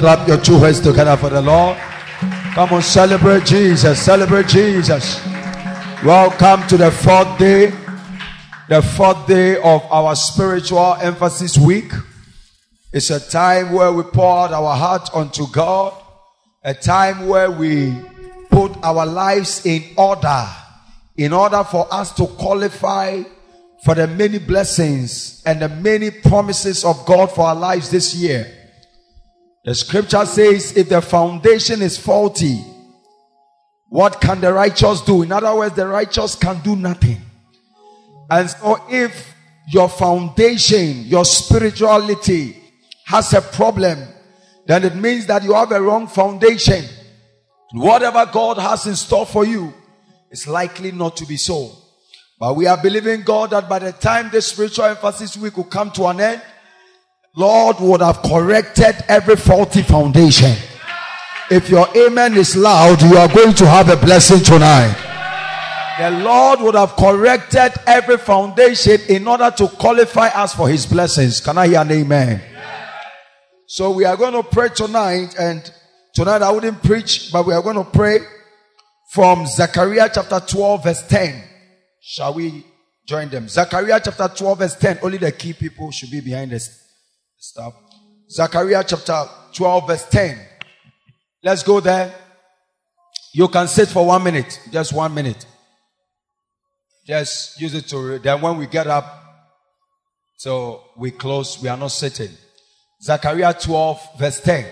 Clap your two hands together for the Lord. Come on, celebrate Jesus. Celebrate Jesus. Welcome to the fourth day, the fourth day of our spiritual emphasis week. It's a time where we pour out our heart unto God, a time where we put our lives in order in order for us to qualify for the many blessings and the many promises of God for our lives this year. The scripture says, if the foundation is faulty, what can the righteous do? In other words, the righteous can do nothing. And so if your foundation, your spirituality has a problem, then it means that you have a wrong foundation. Whatever God has in store for you is likely not to be so. But we are believing God that by the time this spiritual emphasis week will come to an end, Lord would have corrected every faulty foundation. If your amen is loud, you are going to have a blessing tonight. The Lord would have corrected every foundation in order to qualify us for his blessings. Can I hear an amen? So we are going to pray tonight, and tonight I wouldn't preach, but we are going to pray from Zechariah chapter 12, verse 10. Shall we join them? Zechariah chapter 12, verse 10. Only the key people should be behind us stuff. Zechariah chapter 12, verse 10. Let's go there. You can sit for one minute, just one minute. Just use it to, then when we get up, so we close, we are not sitting. Zechariah 12, verse 10.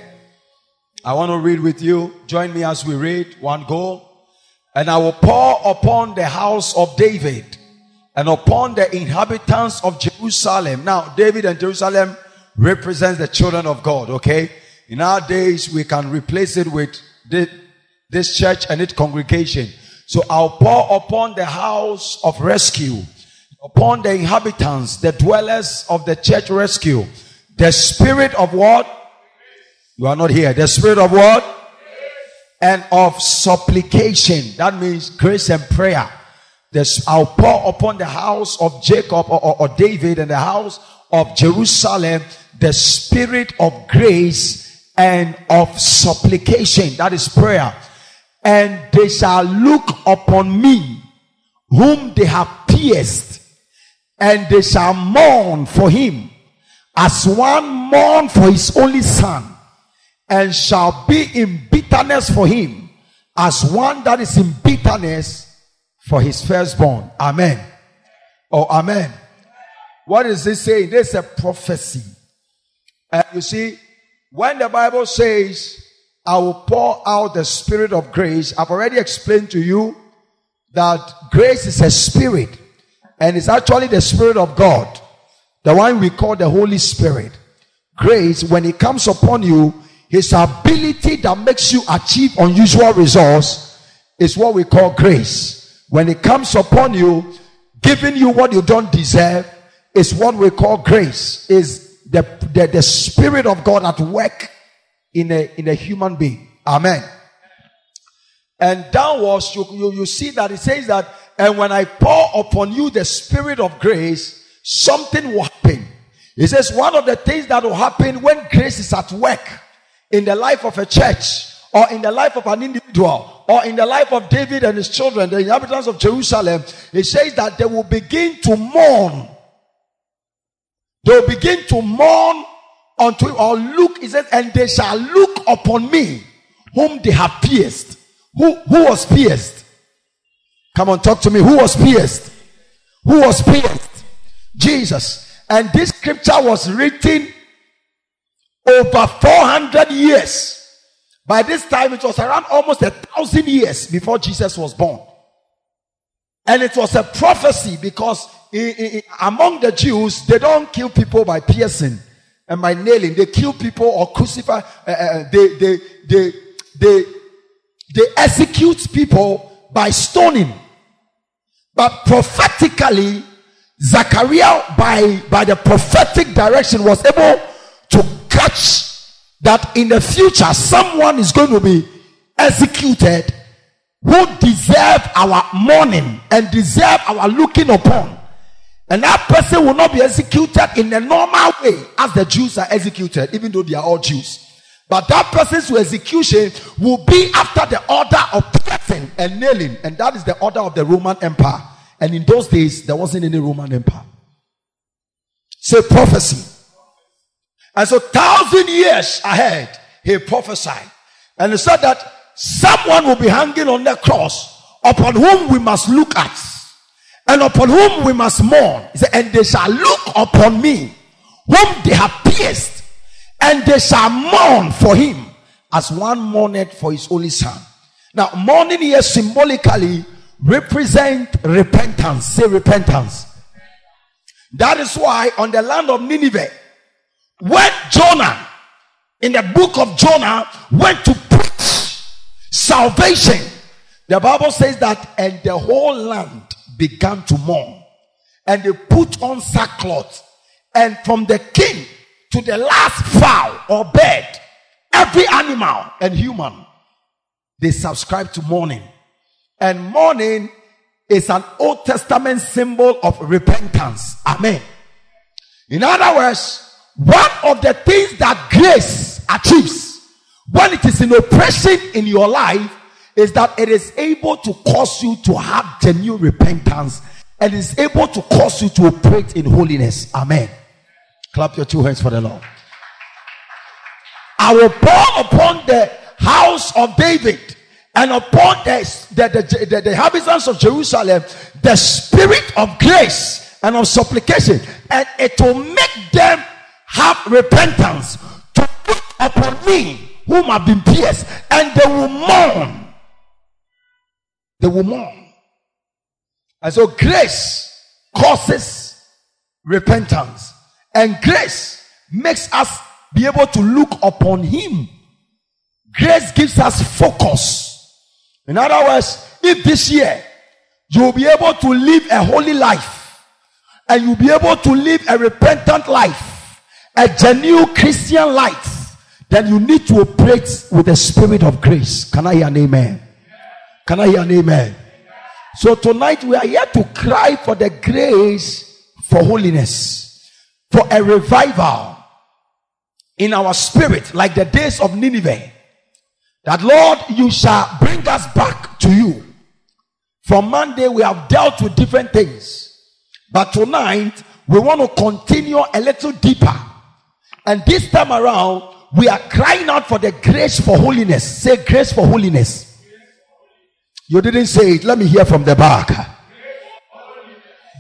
I want to read with you. Join me as we read. One goal. And I will pour upon the house of David and upon the inhabitants of Jerusalem. Now, David and Jerusalem represents the children of God, okay? In our days, we can replace it with this church and its congregation. So I'll pour upon the house of rescue, upon the inhabitants, the dwellers of the church rescue, the spirit of what? You are not here. The spirit of what? And of supplication. That means grace and prayer. This, I'll pour upon the house of Jacob or, or, or David and the house of Jerusalem the spirit of grace and of supplication. That is prayer. And they shall look upon me whom they have pierced and they shall mourn for him as one mourn for his only son and shall be in bitterness for him as one that is in bitterness for his firstborn. Amen. Oh, amen. What is this saying? This is a prophecy and you see, when the Bible says, I will pour out the spirit of grace, I've already explained to you that grace is a spirit and it's actually the spirit of God, the one we call the Holy Spirit. Grace, when it comes upon you, his ability that makes you achieve unusual results is what we call grace. When it comes upon you, giving you what you don't deserve is what we call grace. Is the, the, the Spirit of God at work in a, in a human being. Amen. And downwards, you, you, you see that it says that, and when I pour upon you the Spirit of grace, something will happen. It says one of the things that will happen when grace is at work in the life of a church or in the life of an individual or in the life of David and his children, the inhabitants of Jerusalem, it says that they will begin to mourn They'll begin to mourn unto or look, he says, and they shall look upon me whom they have pierced. Who, who was pierced? Come on, talk to me. Who was pierced? Who was pierced? Jesus. And this scripture was written over 400 years. By this time, it was around almost a thousand years before Jesus was born. And it was a prophecy because in, in, among the Jews, they don't kill people by piercing and by nailing. They kill people or crucify. Uh, uh, they, they, they, they, they execute people by stoning. But prophetically, Zechariah, by, by the prophetic direction, was able to catch that in the future someone is going to be executed who deserve our mourning and deserve our looking upon. And that person will not be executed in a normal way as the Jews are executed, even though they are all Jews. But that person's execution will be after the order of pressing and nailing. And that is the order of the Roman Empire. And in those days, there wasn't any Roman Empire. Say prophecy. And so thousand years ahead, he prophesied. And he said that someone will be hanging on the cross upon whom we must look at and upon whom we must mourn. He said, and they shall look upon me whom they have pierced and they shall mourn for him as one mourned for his only son. Now, mourning here symbolically represent repentance. Say repentance. That is why on the land of Nineveh, when Jonah, in the book of Jonah, went to preach salvation, the Bible says that, and the whole land began to mourn, and they put on sackcloth, and from the king to the last fowl or bird, every animal and human, they subscribe to mourning. And mourning is an Old Testament symbol of repentance. Amen. In other words, one of the things that grace achieves when it is in oppression in your life is that it is able to cause you to have genuine repentance and is able to cause you to operate in holiness. Amen. Clap your two hands for the Lord. I will pour upon the house of David and upon the, the, the, the, the inhabitants of Jerusalem the spirit of grace and of supplication, and it will make them have repentance to look upon me whom have been pierced, and they will mourn. They will mourn. And so grace causes repentance. And grace makes us be able to look upon Him. Grace gives us focus. In other words, if this year you will be able to live a holy life and you'll be able to live a repentant life, a genuine Christian life, then you need to operate with the spirit of grace. Can I hear an amen? Can I hear an amen? So tonight we are here to cry for the grace for holiness for a revival in our spirit, like the days of Nineveh. That Lord, you shall bring us back to you. From Monday, we have dealt with different things, but tonight we want to continue a little deeper. And this time around, we are crying out for the grace for holiness. Say grace for holiness. You didn't say it. Let me hear from the back.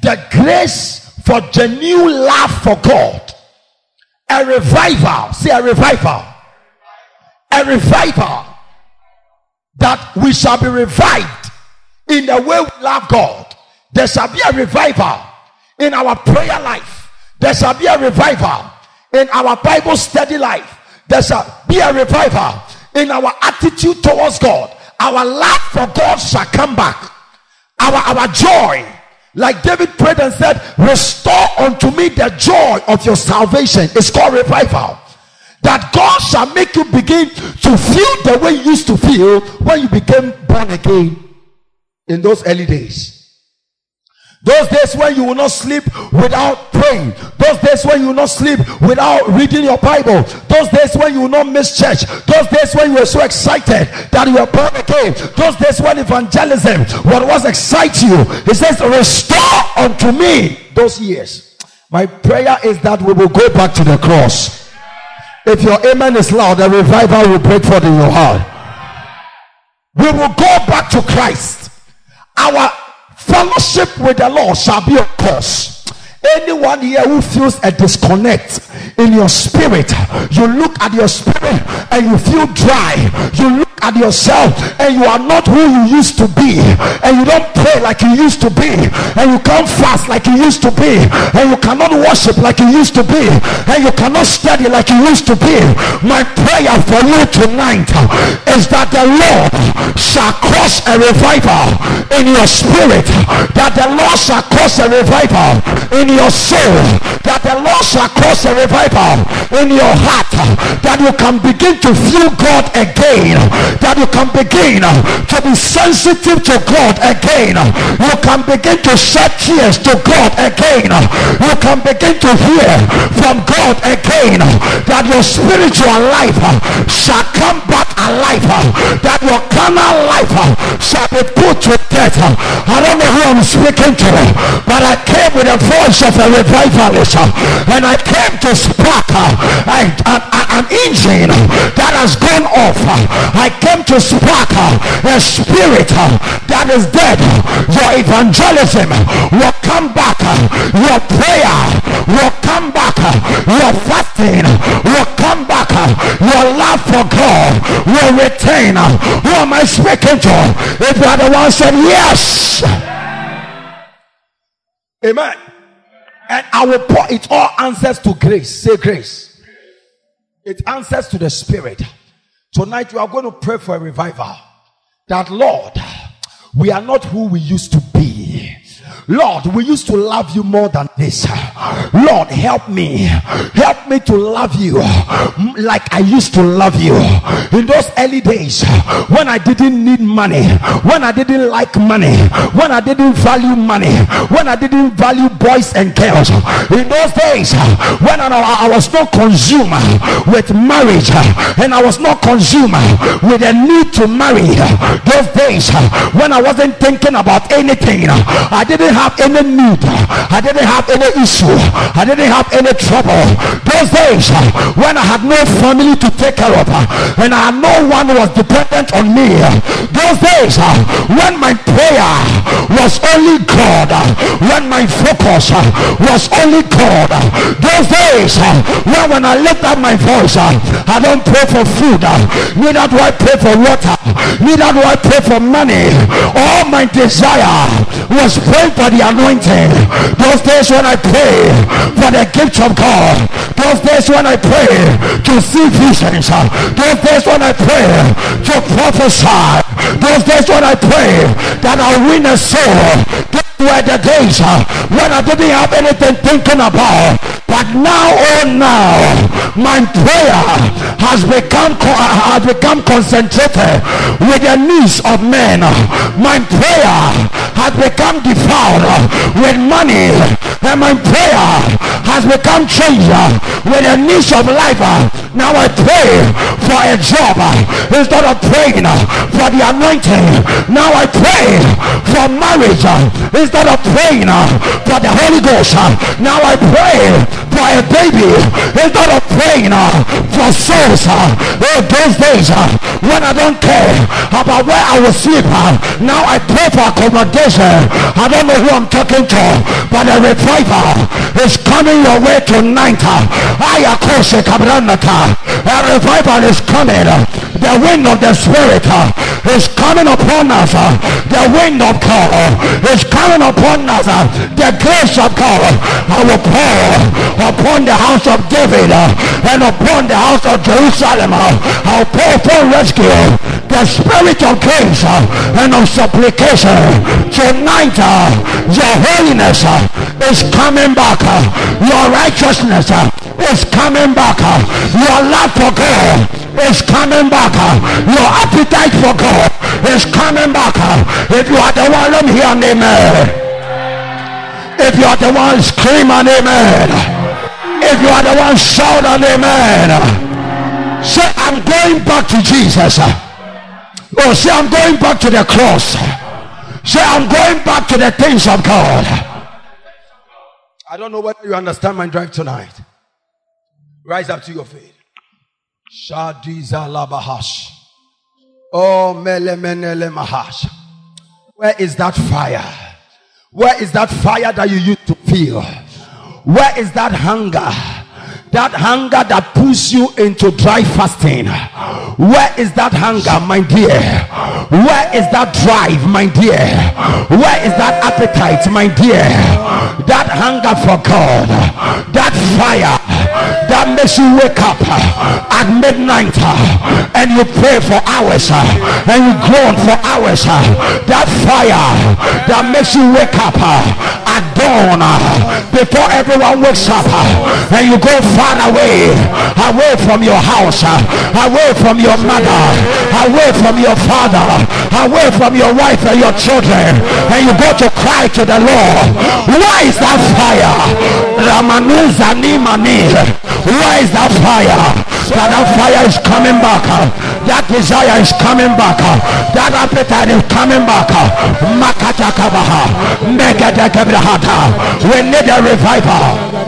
The grace for genuine love for God. A revival. See, a revival. A revival. That we shall be revived in the way we love God. There shall be a revival in our prayer life. There shall be a revival in our Bible study life. There shall be a revival in our attitude towards God. Our love for God shall come back. Our, our joy like David prayed and said, Restore unto me the joy of your salvation. It's called revival. That God shall make you begin to feel the way you used to feel when you became born again in those early days. Those days when you will not sleep without praying. Those days when you will not sleep without reading your Bible. Those days when you will not miss church. Those days when you were so excited that you were born again. Those days when evangelism, what was excite you? He says, restore unto me those years. My prayer is that we will go back to the cross. If your amen is loud, a revival will break forth in your heart. We will go back to Christ. Our fellowship with the Lord shall be a course. Anyone here who feels a disconnect in your spirit, you look at your spirit and you feel dry. You look at yourself and you are not who you used to be, and you don't pray like you used to be, and you can't fast like you used to be, and you cannot worship like you used to be, and you cannot study like you used to be. My prayer for you tonight is that the Lord shall cause a revival in your spirit, that the Lord shall cause a revival in your soul, that the Lord shall cause a revival in your heart, uh, that you can begin to feel God again uh, that you can begin uh, to be sensitive to God again. You can begin to shed tears to God again. You can begin to hear from God again that your spiritual life shall come back alive. That your carnal life shall be put to death. I don't know who I'm speaking to, but I came with the voice of a revivalist and I came to spark an, an engine that has gone off. I came to spark a spirit that is dead. Your evangelism will come back. Your prayer will come back. Your fasting will come back. Your love for God will retain. Who am I speaking to? If you are the one said yes. Amen. And I will pour it all answers to grace. Say grace. It answers to the spirit. Tonight we are going to pray for a revival. That Lord, we are not who we used to be. Lord, we used to love you more than this. Lord, help me. Help me to love you like I used to love you. In those early days, when I didn't need money, when I didn't like money, when I didn't value money, when I didn't value boys and girls. In those days, when I, I was not consumed with marriage and I was not consumed with a need to marry. Those days, when I wasn't thinking about anything, I didn't have any need. I didn't have any issue. I didn't have any trouble. Those days uh, when I had no family to take care of uh, and I had no one was dependent on me. Uh, those days when my prayer was only God, when my focus was only God. Those days when when I lift up my voice, I don't pray for food. Neither do I pray for water. Neither do I pray for money. All my desire was praying for the anointing. Those days when I pray for the gift of God. Those days when I pray to see visions. Those days when I pray to prophesy. Those days when I pray that I'll win a soul. Were the days when I didn't have anything thinking about. But now, oh now, my prayer has become has become concentrated with the needs of men. My prayer has become defiled with money, and my prayer has become changed with the needs of life. Now I pray for a job instead of praying for the anointing. Now I pray for marriage instead of praying for the Holy Ghost. Now I pray for a baby. Instead of praying uh, for souls uh, those days uh, when I don't care about where I will sleep uh, now I pray for accommodation. I don't know who I'm talking to but a revival is coming your way tonight uh, a revival is coming the wind of the spirit uh, is coming upon us uh, the wind of God is coming upon us uh, the grace of God I will pour upon the house of David uh, and upon the house of Jerusalem. Uh, I'll pour for rescue the spirit of grace uh, and of supplication. Tonight, uh, your holiness uh, is coming back. Uh, your righteousness uh, is coming back. Uh, your love for God is coming back. Your appetite for God is coming back. If you are the one, let me hear an amen. If you are the one, scream an amen. If you are the one, shout an amen. Say, I'm going back to Jesus. Oh, say, I'm going back to the cross. Say, I'm going back to the things of God. I don't know whether you understand my drive tonight. Rise up to your feet. Labahash. Oh. Where is that fire? Where is that fire that you used to feel? Where is that hunger? That hunger that pulls you into dry fasting. Where is that hunger, my dear? Where is that drive, my dear? Where is that appetite, my dear? That hunger for God, that fire that makes you wake up at midnight and you pray for hours and you groan for hours. That fire that makes you wake up at dawn before everyone wakes up and you go far away, away from your house, away from your mother, away from your father, away from your wife and your children, and you go to cry to the Lord. Why is that fire? Ramanuza Nimani. Why is that fire? That that fire is coming back. That desire is coming back. That appetite is coming back. Makata kabaha. Megada kabrahata. We need a revival.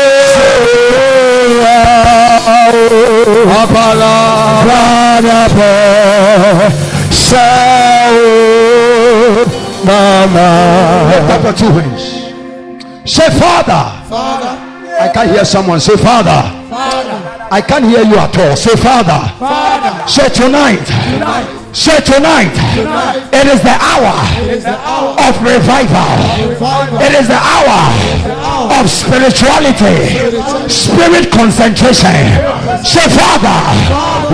Lift up your two hands. Say, Father. Father, I can't hear someone say, Father. Father, I can't hear you at all. Say, Father. Father, Say tonight. tonight, Say tonight. tonight It is the hour is the hour of revival. of revival. It is the hour of spirituality, spirit concentration. Say, Father,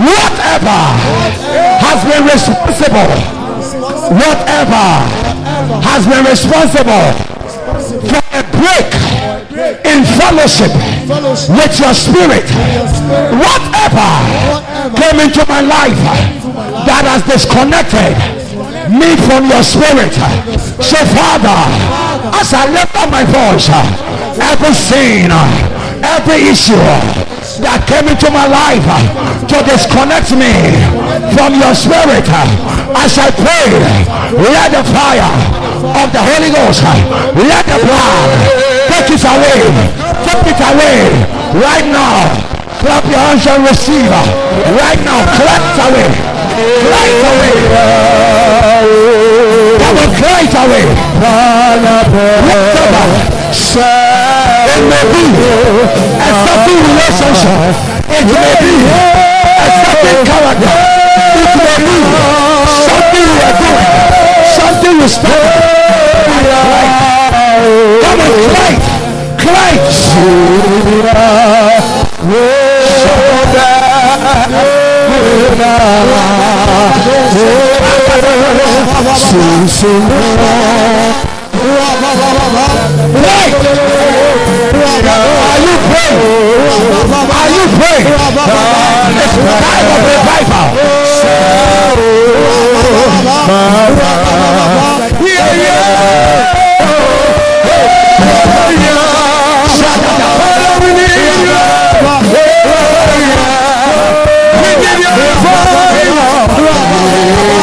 whatever has been responsible, whatever has been responsible for a break in fellowship with your spirit, whatever came into my life that has disconnected me from your spirit. So, Father, as I lift up my voice, every sin, every issue that came into my life to disconnect me from your spirit, as I pray, let the fire of the Holy Ghost, let the blood take it away, take it away right now. Clap your hands and receive right now. Clap it away. It away. Come on, it away. It may be a certain relationship. It may be a certain character. It may be something you are doing. Something you started. Come on, cry it. Are you praying? Are you praying? It's time of revival.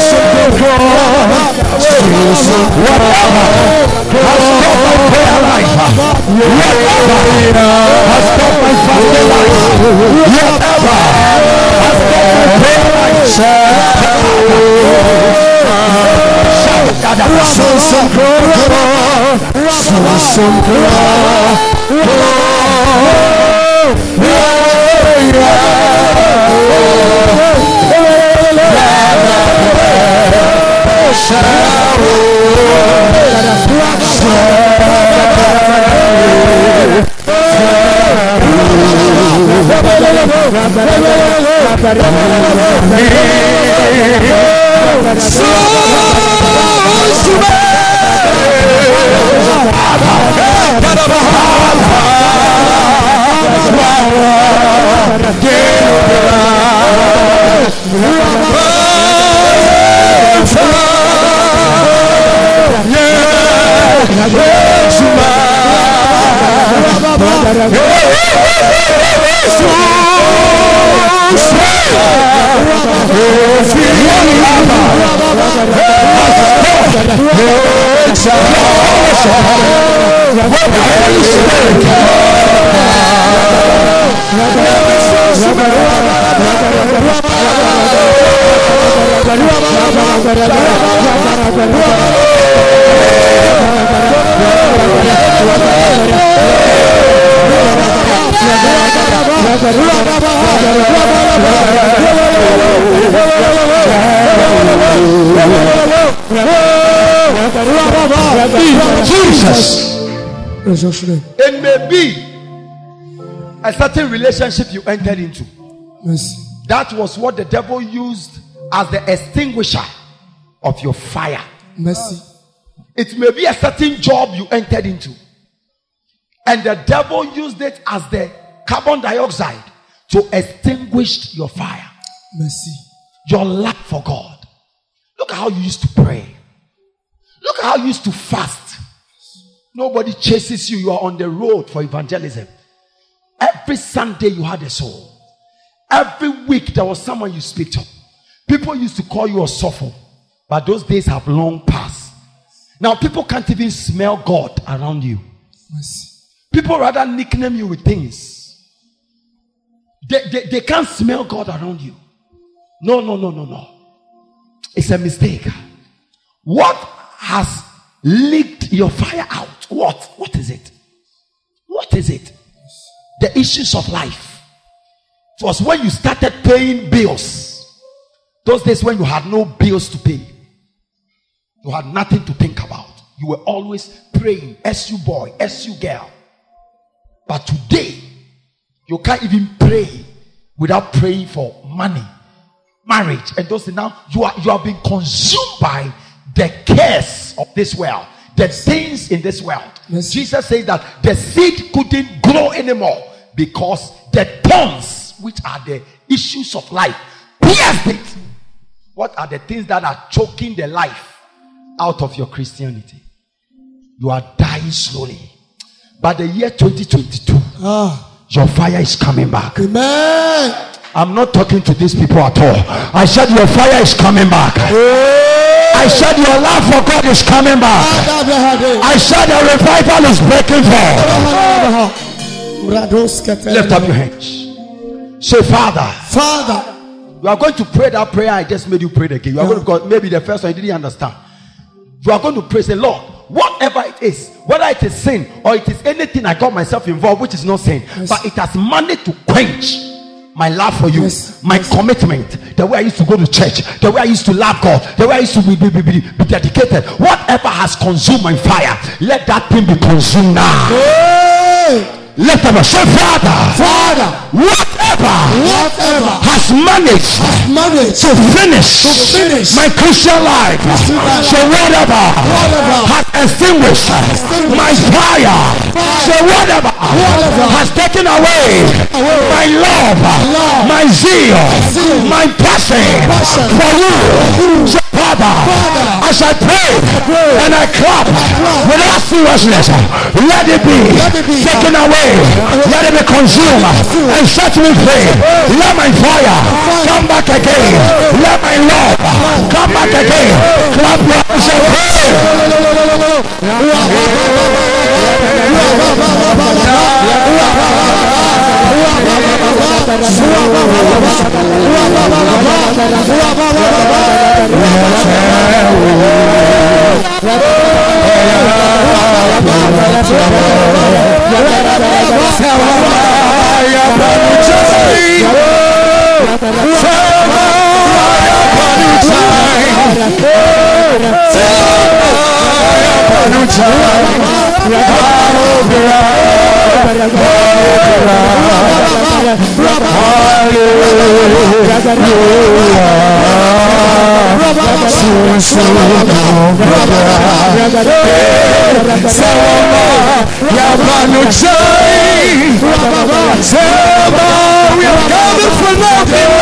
stopped my prayer life. Yeah has Jesus. It may be a certain relationship you entered into. Mercy. That was what the devil used as the extinguisher of your fire. Mercy. It may be a certain job you entered into. And the devil used it as the carbon dioxide to extinguish your fire, Mercy. your love for God. Look at how you used to pray. Look at how you used to fast. Nobody chases you. You are on the road for evangelism. Every Sunday you had a soul. Every week there was someone you speak to. People used to call you a sopho, but those days have long passed. Now people can't even smell God around you. People rather nickname you with things. They, they, they can't smell God around you. No, no, no, no, no. It's a mistake. What has leaked your fire out? What? What is it? What is it? The issues of life. It was when you started paying bills. Those days when you had no bills to pay. You had nothing to think about. You were always praying, SU boy, SU girl. But today, you can't even pray without praying for money, marriage, and those things. Now you are you are being consumed by the cares of this world, the things in this world. Yes. Jesus says that the seed couldn't grow anymore because the thorns, which are the issues of life, pierced it. What are the things that are choking the life out of your Christianity? You are dying slowly. By the year 2022, Ah. your fire is coming back. Amen. I'm not talking to these people at all. I said your fire is coming back. I said your love for God is coming back. I said the revival is breaking forth. Lift up your hands. Say, Father, Father. You are going to pray that prayer I just made you pray again. You are going to because maybe the first one you didn't understand. You are going to pray, say, Lord, whatever it is, whether it is sin or it is anything I got myself involved, which is not sin, Yes. but it has managed to quench my love for you, Yes. my commitment, the way I used to go to church, the way I used to love God, the way I used to be, be, be, be, be dedicated. Whatever has consumed my fire, let that thing be consumed now. Hey. Let them say, Father, Father. whatever Whatever has managed managed to finish, To finish my Christian life. Christian life. So whatever, Whatever has extinguished my fire. So whatever, Whatever has taken away, away my love, love, my zeal, zeal, my passion, passion for you. So Father, as I pray and I clap with a seriousness, let it be taken away, let it be consumed, and set me free. Let my fire come back again. Let my love come back again. Clap your hands and pray. Tell anucha Rabbobira Rabbobira Hallelujah. Susuno Rabbobira Sawama Yabanucha Sawama We are gathered for nothing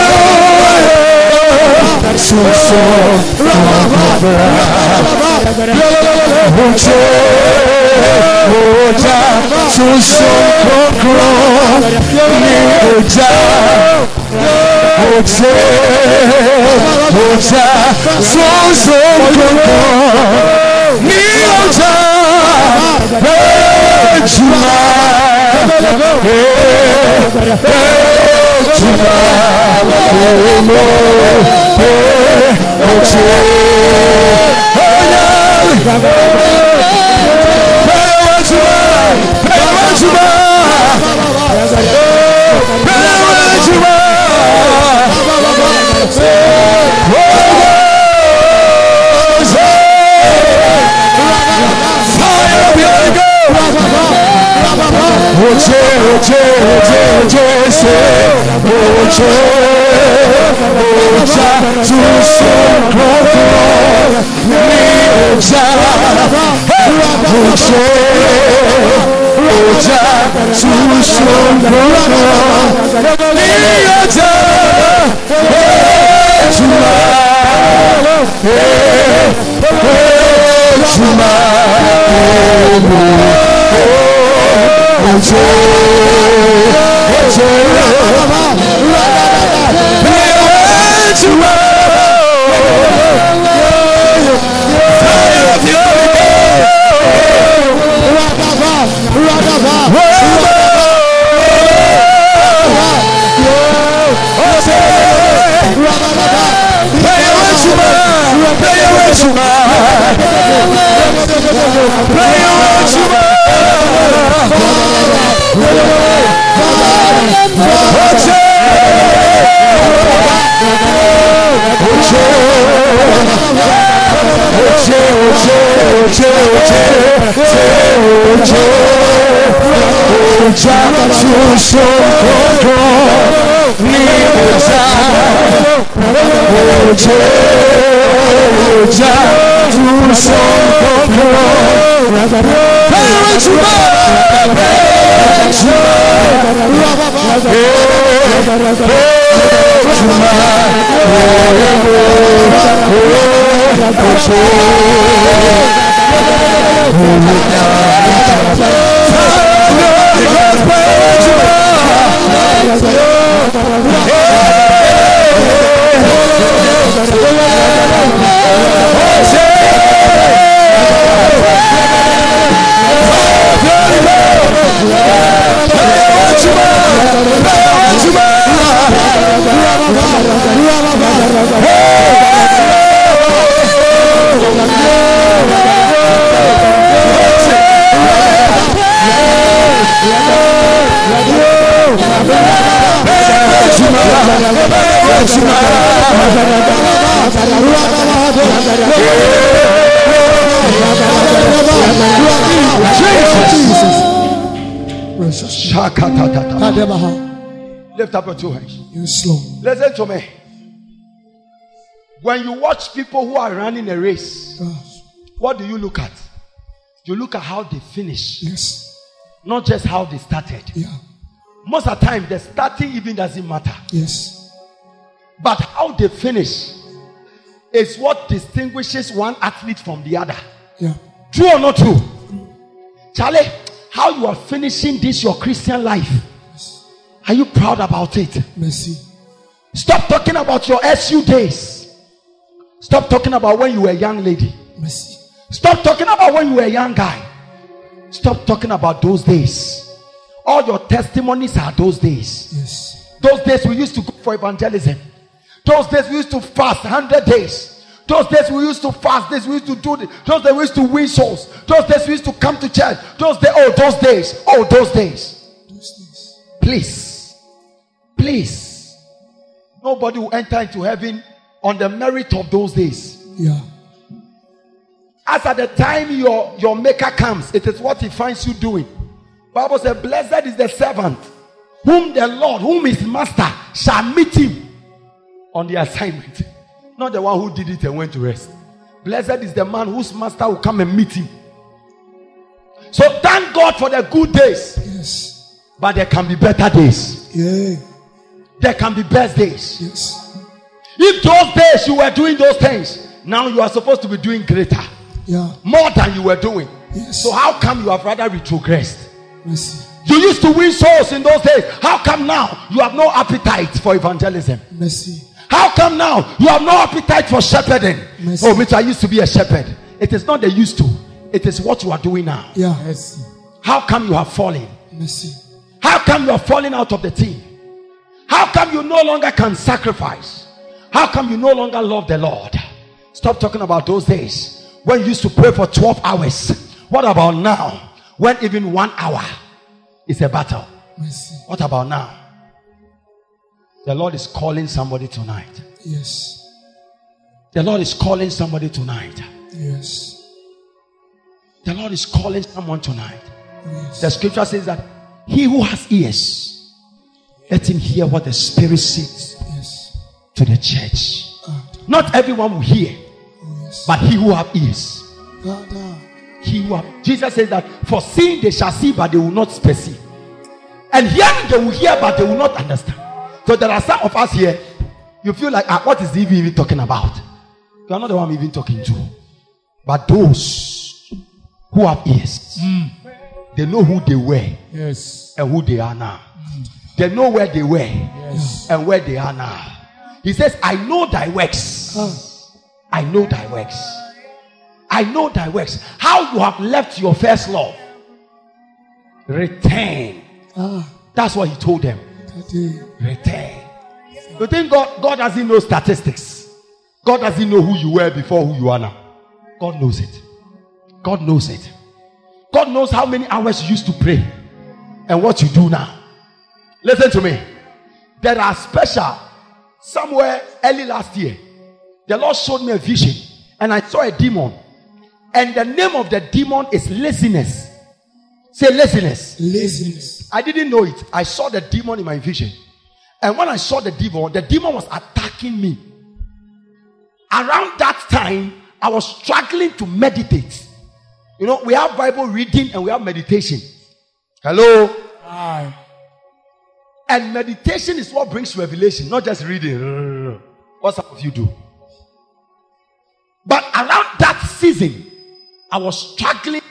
ọjà tuntun. Pega mais uma! Pega mais uma! Oche, oche, oche, oche, se Oche, ocha, tu son krokro Mi ocha, oche, ocha, tu son krokro Mi ocha, ojuma, ojuma, ojuma, ojuma ojo Play on you. Oja, oja, oja, oja, you so good. Praise you, praise you, praise you, Praise you, praise you, Lift up your two hands. Yes, Lord. Listen to me. When you watch people who are running a race, Yes. what do you look at? You look at how they finish, Yes. not just how they started. Yeah. Most of the time, the starting even doesn't matter, Yes. but how they finish is what distinguishes one athlete from the other. Yeah. True or not true? Charlie, how you are finishing this your Christian life? Are you proud about it? Mercy. Stop talking about your SU days. Stop talking about when you were a young lady. Mercy. Stop talking about when you were a young guy. Stop talking about those days. All your testimonies are those days. Yes. Those days we used to go for evangelism. Those days we used to fast 100 days. Those days we used to fast. This we used to do. This. Those days we used to win souls. Those days we used to come to church. Those days, oh, those days, oh, those days. Those things. Please, please. Nobody will enter into heaven on the merit of those days. Yeah. As at the time your, your maker comes, it is what he finds you doing. Bible says, Blessed is the servant whom the Lord, whom his master shall meet him on the assignment. Not the one who did it and went to rest. Blessed is the man whose master will come and meet him. So thank God for the good days, Yes. but there can be better days. Yeah. There can be best days. Yes. If those days you were doing those things, now you are supposed to be doing greater, Yeah. more than you were doing. Yes. So how come you have rather retrogressed? Mercy. You used to win souls in those days. How come now you have no appetite for evangelism? Mercy. How come now you have no appetite for shepherding? Mercy. Oh, Mitch, I used to be a shepherd. It is not the used to, it is what you are doing now. Yeah. Mercy. How come you have fallen? Mercy. How come you are falling out of the team? How come you no longer can sacrifice? How come you no longer love the Lord? Stop talking about those days when you used to pray for 12 hours. What about now when even one hour is a battle? What about now? The Lord is calling somebody tonight. Yes. The Lord is calling somebody tonight. Yes. The Lord is calling someone tonight. Yes. The scripture says that he who has ears, let him hear what the Spirit says Yes. to the church. Ah. Not everyone will hear, Oh, yes. but he who have ears. God, ah. He who have, Jesus says that for seeing they shall see, but they will not perceive. And hearing they will hear, but they will not understand. So there are some of us here, you feel like, ah, what is he even talking about? You are not the one I'm even talking to. But those who have ears, they know who they were Yes. and who they are now. They know where they were Yes. and where they are now. He says, I know thy works. Ah. I know thy works. I know thy works. How you have left your first love. Return. Ah. That's what he told them. Return. You think God, God doesn't know statistics? God doesn't know who you were before who you are now. God knows it. God knows it. God knows how many hours you used to pray and what you do now. Listen to me. There are special somewhere early last year. The Lord showed me a vision and I saw a demon. And the name of the demon is laziness. Say laziness. Laziness. I didn't know it. I saw the demon in my vision. And when I saw the demon, the demon was attacking me. Around that time, I was struggling to meditate. You know, we have Bible reading and we have meditation. Hello? Aye. And meditation is what brings revelation, not just reading. What some of you do. But around that season, I was struggling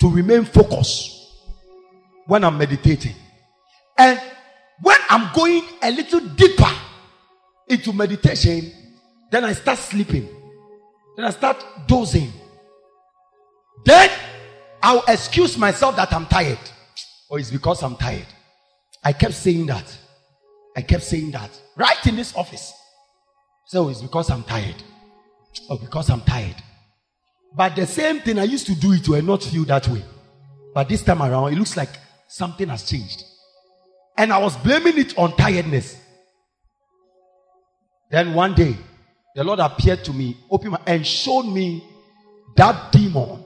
to remain focused when I'm meditating. And when I'm going a little deeper into meditation, then I start sleeping. Then I start dozing. Then I'll excuse myself that I'm tired. Or it's because I'm tired. I kept saying that. I kept saying that. Right in this office. So it's because I'm tired. Or because I'm tired. But the same thing I used to do it to not feel that way. But this time around, it looks like something has changed. And I was blaming it on tiredness. Then one day, the Lord appeared to me, opened my and showed me that demon.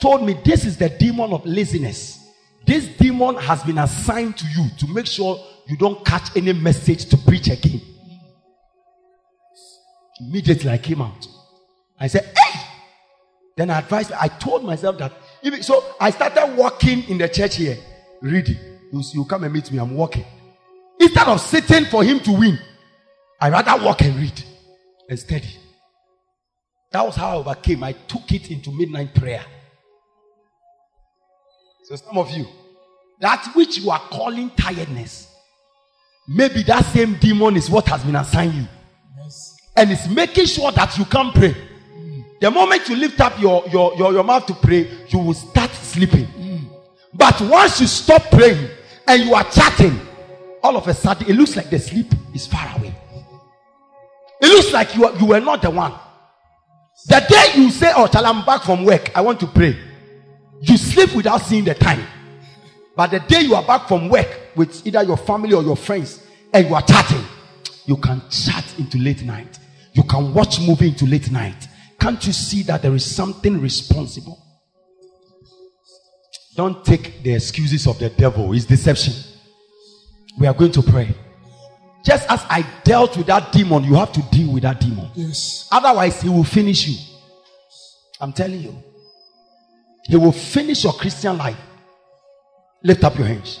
Told me this is the demon of laziness. This demon has been assigned to you to make sure you don't catch any message to preach again. Immediately I came out. I said, Hey! Then I advised, I told myself that. So I started walking in the church here, reading. You, you come and meet me, I'm walking. Instead of sitting for him to win, I rather walk and read and study. That was how I overcame. I took it into midnight prayer. So, some of you, that which you are calling tiredness, maybe that same demon is what has been assigned you. Mercy. And it's making sure that you can't pray. Mm. The moment you lift up your, your, your, your mouth to pray, you will start sleeping. Mm. But once you stop praying and you are chatting, all of a sudden it looks like the sleep is far away. It looks like you, are, you were not the one. The day you say, Oh, till I'm back from work, I want to pray. You sleep without seeing the time. But the day you are back from work with either your family or your friends and you are chatting, you can chat into late night. You can watch movie into late night. Can't you see that there is something responsible? Don't take the excuses of the devil, it's deception. We are going to pray. Just as I dealt with that demon, you have to deal with that demon. Yes. Otherwise, he will finish you. I'm telling you. He will finish your Christian life. Lift up your hands.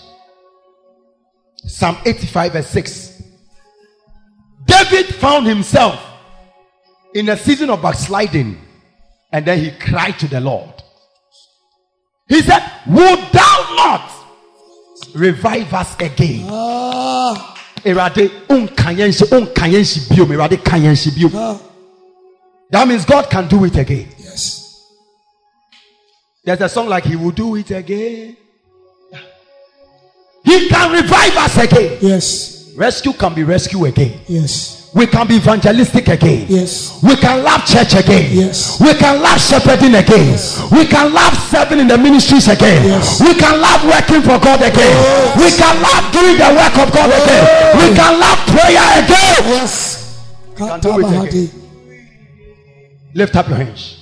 Psalm 85, verse 6. David found himself in a season of backsliding, and then he cried to the Lord. He said, Would thou not revive us again? Ah. Erade, unka yɛn nhyɛ- unka yɛn nhyɛ biom. Erade, ka yɛn nhyɛ biom. That means God can do it again. There's a song like He will do it again. He can revive us again. Yes. Rescue can be rescue again. Yes. We can be evangelistic again. Yes. We can love church again. Yes. We can love shepherding again. Yes. We can love serving in the ministries again. Yes. We can love working for God again. Yes. We can love doing the work of God again. We can love prayer again. Yes. can do it again. Lift up your hands.